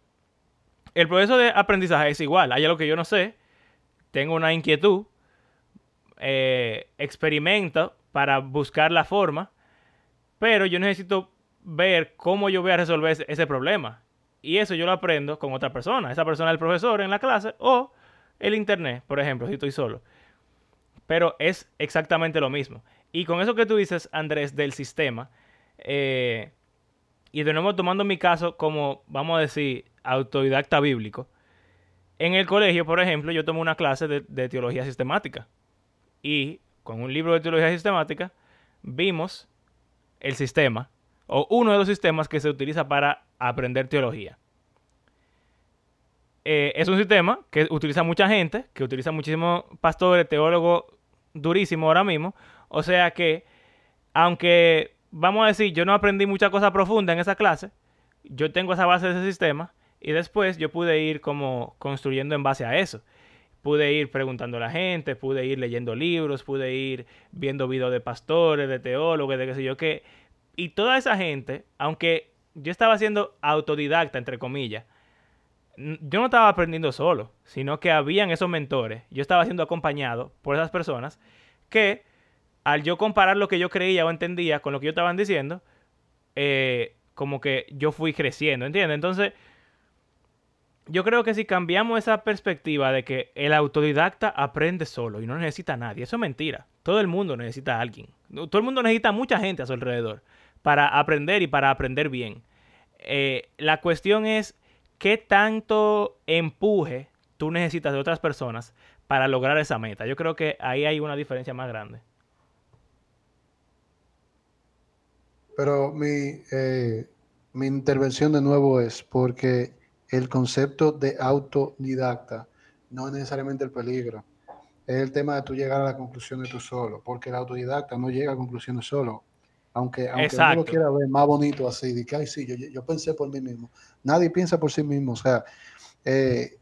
el proceso de aprendizaje es igual. Hay algo que yo no sé, tengo una inquietud, eh, experimento para buscar la forma, pero yo necesito ver cómo yo voy a resolver ese problema. Y eso yo lo aprendo con otra persona. Esa persona es el profesor en la clase o el internet, por ejemplo, si estoy solo. Pero es exactamente lo mismo. Y con eso que tú dices, Andrés, del sistema, eh, y de nuevo tomando mi caso como, vamos a decir, autodidacta bíblico, en el colegio, por ejemplo, yo tomo una clase de, de teología sistemática. Y con un libro de teología sistemática vimos el sistema, o uno de los sistemas que se utiliza para aprender teología. Eh, es un sistema que utiliza mucha gente, que utiliza muchísimos pastores, teólogos durísimos ahora mismo. O sea que, aunque vamos a decir, yo no aprendí mucha cosa profunda en esa clase, yo tengo esa base de ese sistema y después yo pude ir como construyendo en base a eso. Pude ir preguntando a la gente, pude ir leyendo libros, pude ir viendo videos de pastores, de teólogos, de qué sé yo qué. Y toda esa gente, aunque yo estaba siendo autodidacta, entre comillas, yo no estaba aprendiendo solo, sino que habían esos mentores. Yo estaba siendo acompañado por esas personas que al yo comparar lo que yo creía o entendía con lo que yo estaban diciendo, eh, como que yo fui creciendo, ¿entiendes? Entonces, yo creo que si cambiamos esa perspectiva de que el autodidacta aprende solo y no necesita a nadie, eso es mentira. Todo el mundo necesita a alguien. Todo el mundo necesita a mucha gente a su alrededor para aprender y para aprender bien. Eh, la cuestión es qué tanto empuje tú necesitas de otras personas para lograr esa meta. Yo creo que ahí hay una diferencia más grande. Pero mi, eh, mi intervención de nuevo es porque el concepto de autodidacta no es necesariamente el peligro. Es el tema de tú llegar a la conclusión de tú solo, porque el autodidacta no llega a conclusiones solo. Aunque, aunque uno lo quiera ver más bonito así, de que, ay, sí, yo, yo, pensé por mí mismo. Nadie piensa por sí mismo. O sea, eh,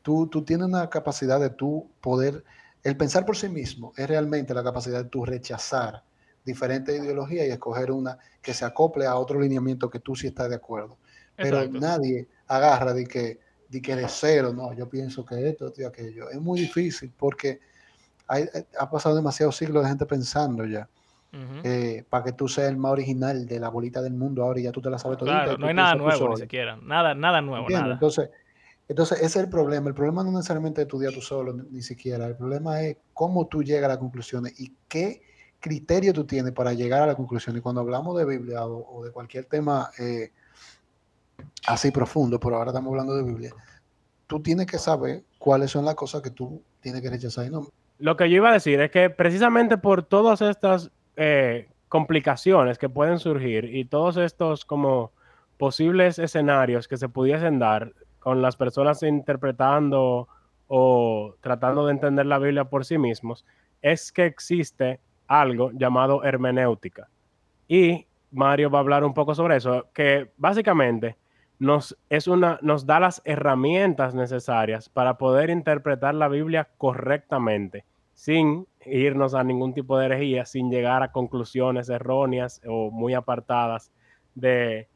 tú, tú tienes una capacidad de tú poder, el pensar por sí mismo es realmente la capacidad de tú rechazar diferentes ideologías y escoger una que se acople a otro lineamiento que tú sí estás de acuerdo. Pero nadie agarra de que, de que de cero, no, yo pienso que esto, esto y aquello. Es muy difícil porque hay, ha pasado demasiados siglos de gente pensando ya. Eh, para que tú seas el más original de la bolita del mundo ahora y ya tú te la sabes Claro, no hay nada nuevo ni siquiera. Nada, nada nuevo. Nada. Entonces, entonces, ese es el problema. El problema no necesariamente es estudiar tú solo, ni, siquiera. El problema es cómo tú llegas a las conclusiones y qué criterio tú tienes para llegar a la conclusión. Y cuando hablamos de Biblia o, de cualquier tema eh, así profundo, pero ahora estamos hablando de Biblia, tú tienes que saber cuáles son las cosas que tú tienes que rechazar y no. Lo que yo iba a decir es que precisamente por todas estas eh, complicaciones que pueden surgir y todos estos como posibles escenarios que se pudiesen dar con las personas interpretando o tratando de entender la Biblia por sí mismos, es que existe algo llamado hermenéutica. Y Mario va a hablar un poco sobre eso, que básicamente nos, es una, nos da las herramientas necesarias para poder interpretar la Biblia correctamente sin irnos a ningún tipo de herejía, sin llegar a conclusiones erróneas o muy apartadas de,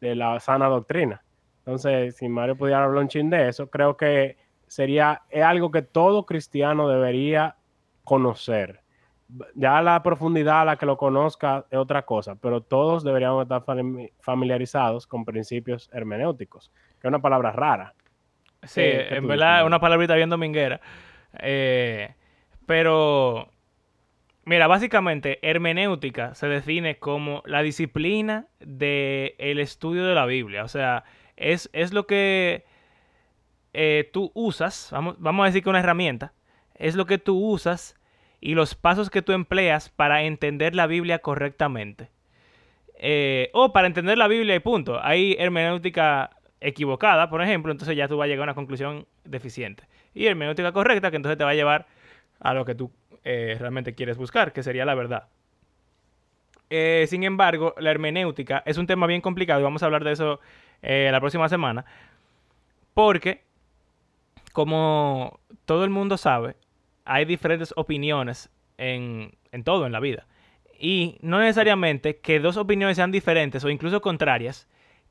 la sana doctrina. Entonces, si Mario pudiera hablar un chin de eso, creo que sería algo que todo cristiano debería conocer. Ya la profundidad a la que lo conozca es otra cosa, pero todos deberíamos estar familiarizados con principios hermenéuticos, que es una palabra rara. Sí, en verdad es una palabrita bien dominguera. Eh, pero, mira, básicamente, hermenéutica se define como la disciplina del el estudio de la Biblia. O sea, es, es lo que eh, tú usas, vamos, vamos a decir que una herramienta, es lo que tú usas y los pasos que tú empleas para entender la Biblia correctamente. Eh, o para entender la Biblia y punto. Hay hermenéutica equivocada, por ejemplo, entonces ya tú vas a llegar a una conclusión deficiente. Y hermenéutica correcta, que entonces te va a llevar a lo que tú eh, realmente quieres buscar, que sería la verdad. Eh, sin embargo, la hermenéutica es un tema bien complicado y vamos a hablar de eso la próxima semana. Porque, como todo el mundo sabe, hay diferentes opiniones en, en todo en la vida. Y no necesariamente que dos opiniones sean diferentes o incluso contrarias,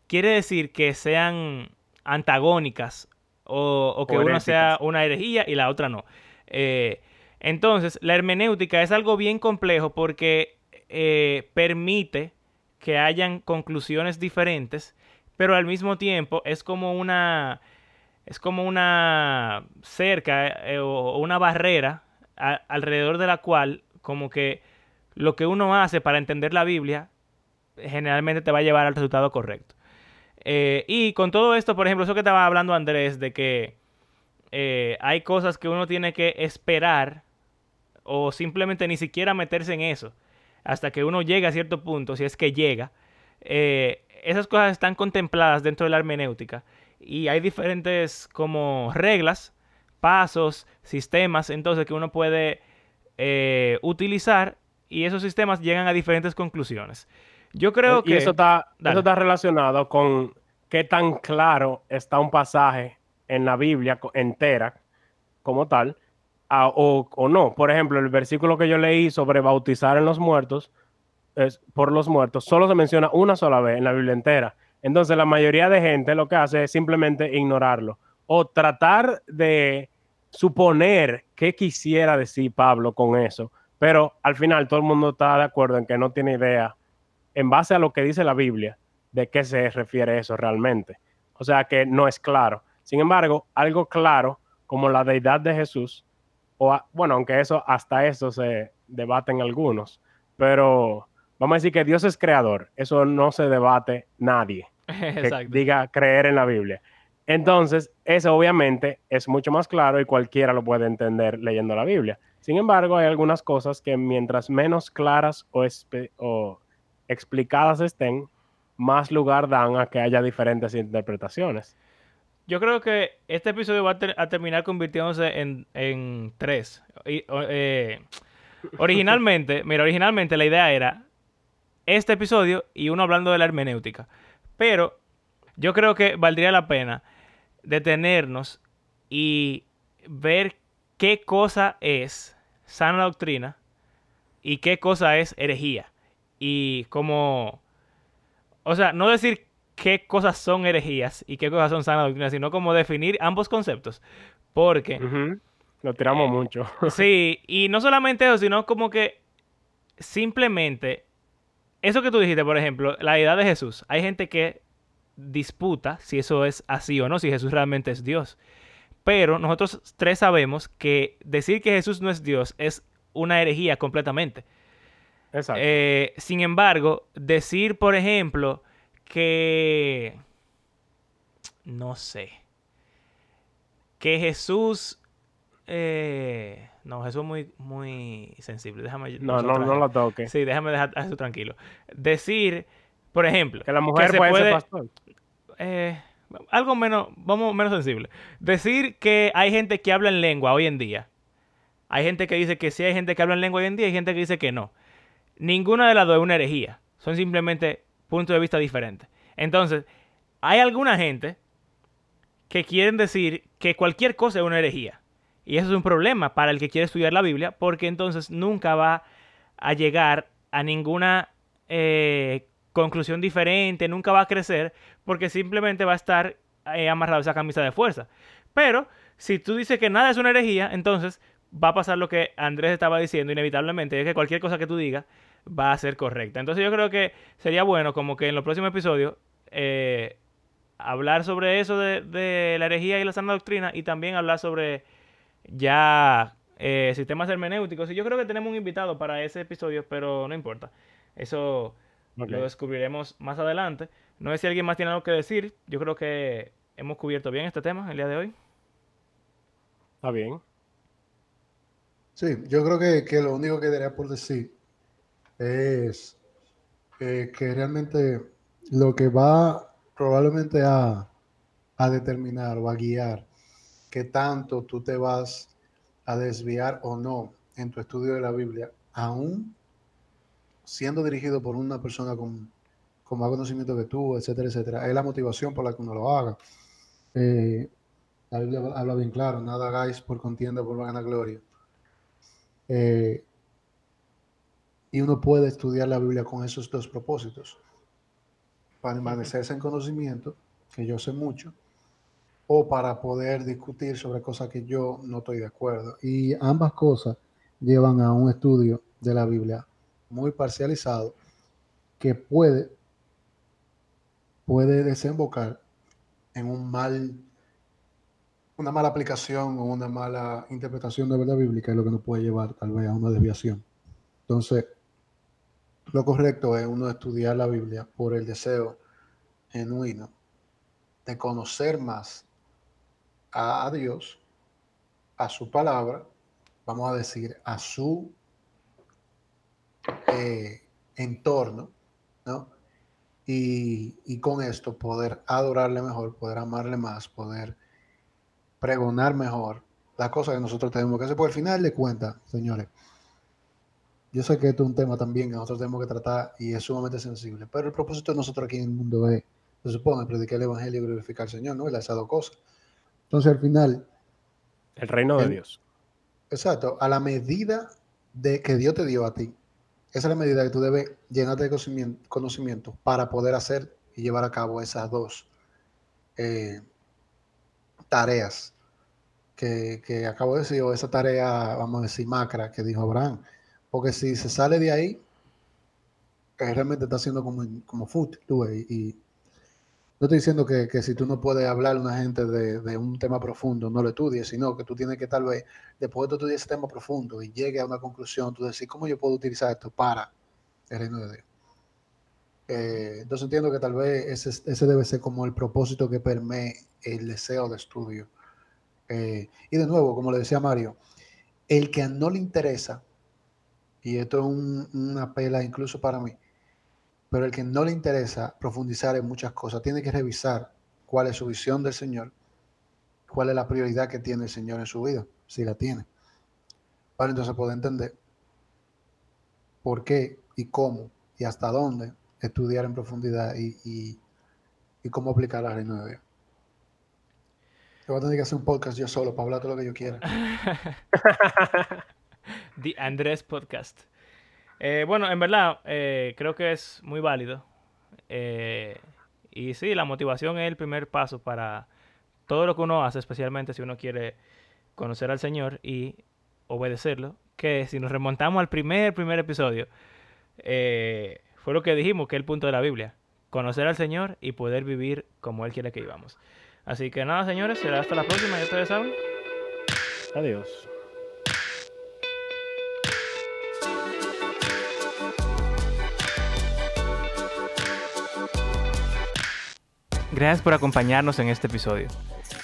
quiere decir que sean antagónicas o, que una sea una herejía y la otra no. Eh, entonces, la hermenéutica es algo bien complejo porque eh, permite que hayan conclusiones diferentes, pero al mismo tiempo es como una es como una cerca eh, o una barrera alrededor de la cual como que lo que uno hace para entender la Biblia generalmente te va a llevar al resultado correcto. Eh, y con todo esto, por ejemplo, eso que estaba hablando Andrés, de que eh, hay cosas que uno tiene que esperar o simplemente ni siquiera meterse en eso hasta que uno llegue a cierto punto, si es que llega. esas cosas están contempladas dentro de la hermenéutica y hay diferentes como reglas, pasos, sistemas, entonces que uno puede eh, utilizar y esos sistemas llegan a diferentes conclusiones. Yo creo que... Y eso está, eso está relacionado con qué tan claro está un pasaje en la Biblia entera como tal, o, o, no. Por ejemplo, el versículo que yo leí sobre bautizar en los muertos, es, por los muertos, solo se menciona una sola vez en la Biblia entera. Entonces la mayoría de gente lo que hace es simplemente ignorarlo o tratar de suponer qué quisiera decir Pablo con eso, pero al final todo el mundo está de acuerdo en que no tiene idea, en base a lo que dice la Biblia, de qué se refiere eso realmente. O sea que no es claro. Sin embargo, algo claro como la deidad de Jesús, o bueno, aunque eso hasta eso se debaten algunos, pero vamos a decir que Dios es creador, eso no se debate nadie. que diga creer en la Biblia. Entonces, eso obviamente es mucho más claro y cualquiera lo puede entender leyendo la Biblia. Sin embargo, hay algunas cosas que mientras menos claras o, explicadas estén, más lugar dan a que haya diferentes interpretaciones. Yo creo que este episodio va a, terminar convirtiéndose en, tres. Eh, originalmente, mira, originalmente la idea era este episodio y uno hablando de la hermenéutica. Pero yo creo que valdría la pena detenernos y ver qué cosa es sana doctrina y qué cosa es herejía. Y como, o sea, no decir qué cosas son herejías y qué cosas son sana doctrina, sino como definir ambos conceptos. Porque... Lo tiramos eh, mucho. sí, y no solamente eso, sino como que simplemente eso que tú dijiste, por ejemplo, la edad de Jesús. Hay gente que disputa si eso es así o no, si Jesús realmente es Dios. Pero nosotros tres sabemos que decir que Jesús no es Dios es una herejía completamente. Exacto. Eh, sin embargo, decir, por ejemplo, que... No sé. Que Jesús... Eh, no, Jesús es muy, muy sensible. Déjame. No, no, no lo toque. Sí, déjame dejar eso tranquilo. Decir, por ejemplo. Que la mujer puede, ser pastor. Eh, algo menos, vamos, menos sensible. Decir que hay gente que habla en lengua hoy en día. Hay gente que dice que sí hay gente que habla en lengua hoy en día y hay gente que dice que no. Ninguna de las dos es una herejía. Son simplemente puntos de vista diferentes. Entonces, hay alguna gente que quieren decir que cualquier cosa es una herejía. Y eso es un problema para el que quiere estudiar la Biblia, porque entonces nunca va a llegar a ninguna eh, conclusión diferente, nunca va a crecer, porque simplemente va a estar eh, amarrado esa camisa de fuerza. Pero si tú dices que nada es una herejía, entonces va a pasar lo que Andrés estaba diciendo inevitablemente, es que cualquier cosa que tú digas va a ser correcta. Entonces yo creo que sería bueno como que en los próximos episodios eh, hablar sobre eso de, de, la herejía y la sana doctrina y también hablar sobre ya eh, sistemas hermenéuticos. Y yo creo que tenemos un invitado para ese episodio, pero no importa. Eso lo descubriremos más adelante. No sé si alguien más tiene algo que decir. Yo creo que hemos cubierto bien este tema el día de hoy. Está bien. Sí, yo creo que, que lo único que daría por decir es eh, que realmente lo que va probablemente a, a determinar o a guiar qué tanto tú te vas a desviar o no en tu estudio de la Biblia, aún siendo dirigido por una persona con, con más conocimiento que tú, etcétera, etcétera, es la motivación por la que uno lo haga. Eh, la Biblia habla bien claro, nada hagáis por contienda, por vanagloria. Eh, y uno puede estudiar la Biblia con esos dos propósitos. Para permanecerse en conocimiento, que yo sé mucho, o para poder discutir sobre cosas que yo no estoy de acuerdo. Y ambas cosas llevan a un estudio de la Biblia muy parcializado que puede, puede desembocar en un mal, una mala aplicación o una mala interpretación de verdad bíblica y lo que nos puede llevar tal vez a una desviación. Entonces, lo correcto es uno estudiar la Biblia por el deseo genuino de conocer más a Dios, a su palabra, vamos a decir, a su eh, entorno, ¿no? Y, con esto poder adorarle mejor, poder amarle más, poder pregonar mejor las cosas que nosotros tenemos que hacer. Porque al final de cuentas, señores, yo sé que esto es un tema también que nosotros tenemos que tratar y es sumamente sensible, pero el propósito de nosotros aquí en el mundo es, se supone, predicar el Evangelio y glorificar al Señor, ¿no? Y esas dos cosas. Entonces, al final... El reino de Dios. Exacto, a la medida de que Dios te dio a ti, esa es la medida que tú debes llenarte de conocimiento, conocimiento para poder hacer y llevar a cabo esas dos eh, tareas que, que, acabo de decir, o esa tarea, vamos a decir, macra que dijo Abraham. Porque si se sale de ahí, eh, realmente está haciendo como, como tú, y, y, no estoy diciendo que, que, si tú no puedes hablar a una gente de, de, un tema profundo, no lo estudies, sino que tú tienes que tal vez, después de estudiar ese tema profundo y llegue a una conclusión, tú decir, ¿cómo yo puedo utilizar esto para el reino de Dios? Eh, entonces entiendo que tal vez ese, ese, debe ser como el propósito que permee el deseo de estudio. Eh, y de nuevo, como le decía Mario, el que no le interesa, y esto es un, una pela incluso para mí, pero el que no le interesa profundizar en muchas cosas tiene que revisar cuál es su visión del Señor, cuál es la prioridad que tiene el Señor en su vida, si la tiene. Para entonces poder entender por qué y cómo y hasta dónde estudiar en profundidad y, y, cómo aplicar la reino de Dios. Yo voy a tener que hacer un podcast yo solo para hablar todo lo que yo quiera. The Andrés Podcast. Eh, bueno, en verdad, eh, creo que es muy válido. Eh, y sí, la motivación es el primer paso para todo lo que uno hace, especialmente si uno quiere conocer al Señor y obedecerlo. Que si nos remontamos al primer, primer episodio, fue lo que dijimos, que es el punto de la Biblia. Conocer al Señor y poder vivir como Él quiere que vivamos. Así que nada, señores, será hasta la próxima, ya ustedes saben. Adiós. Gracias por acompañarnos en este episodio.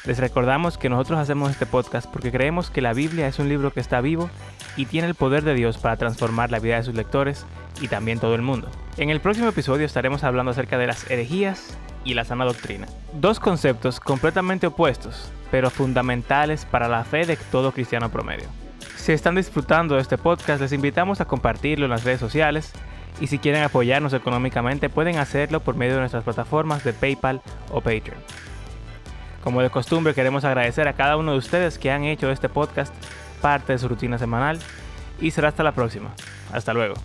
Les recordamos que nosotros hacemos este podcast porque creemos que la Biblia es un libro que está vivo y tiene el poder de Dios para transformar la vida de sus lectores y también todo el mundo. En el próximo episodio estaremos hablando acerca de las herejías y la sana doctrina. Dos conceptos completamente opuestos, pero fundamentales para la fe de todo cristiano promedio. Si están disfrutando de este podcast, les invitamos a compartirlo en las redes sociales y si quieren apoyarnos económicamente pueden hacerlo por medio de nuestras plataformas de PayPal o Patreon. Como de costumbre queremos agradecer a cada uno de ustedes que han hecho este podcast parte de su rutina semanal y será hasta la próxima. Hasta luego.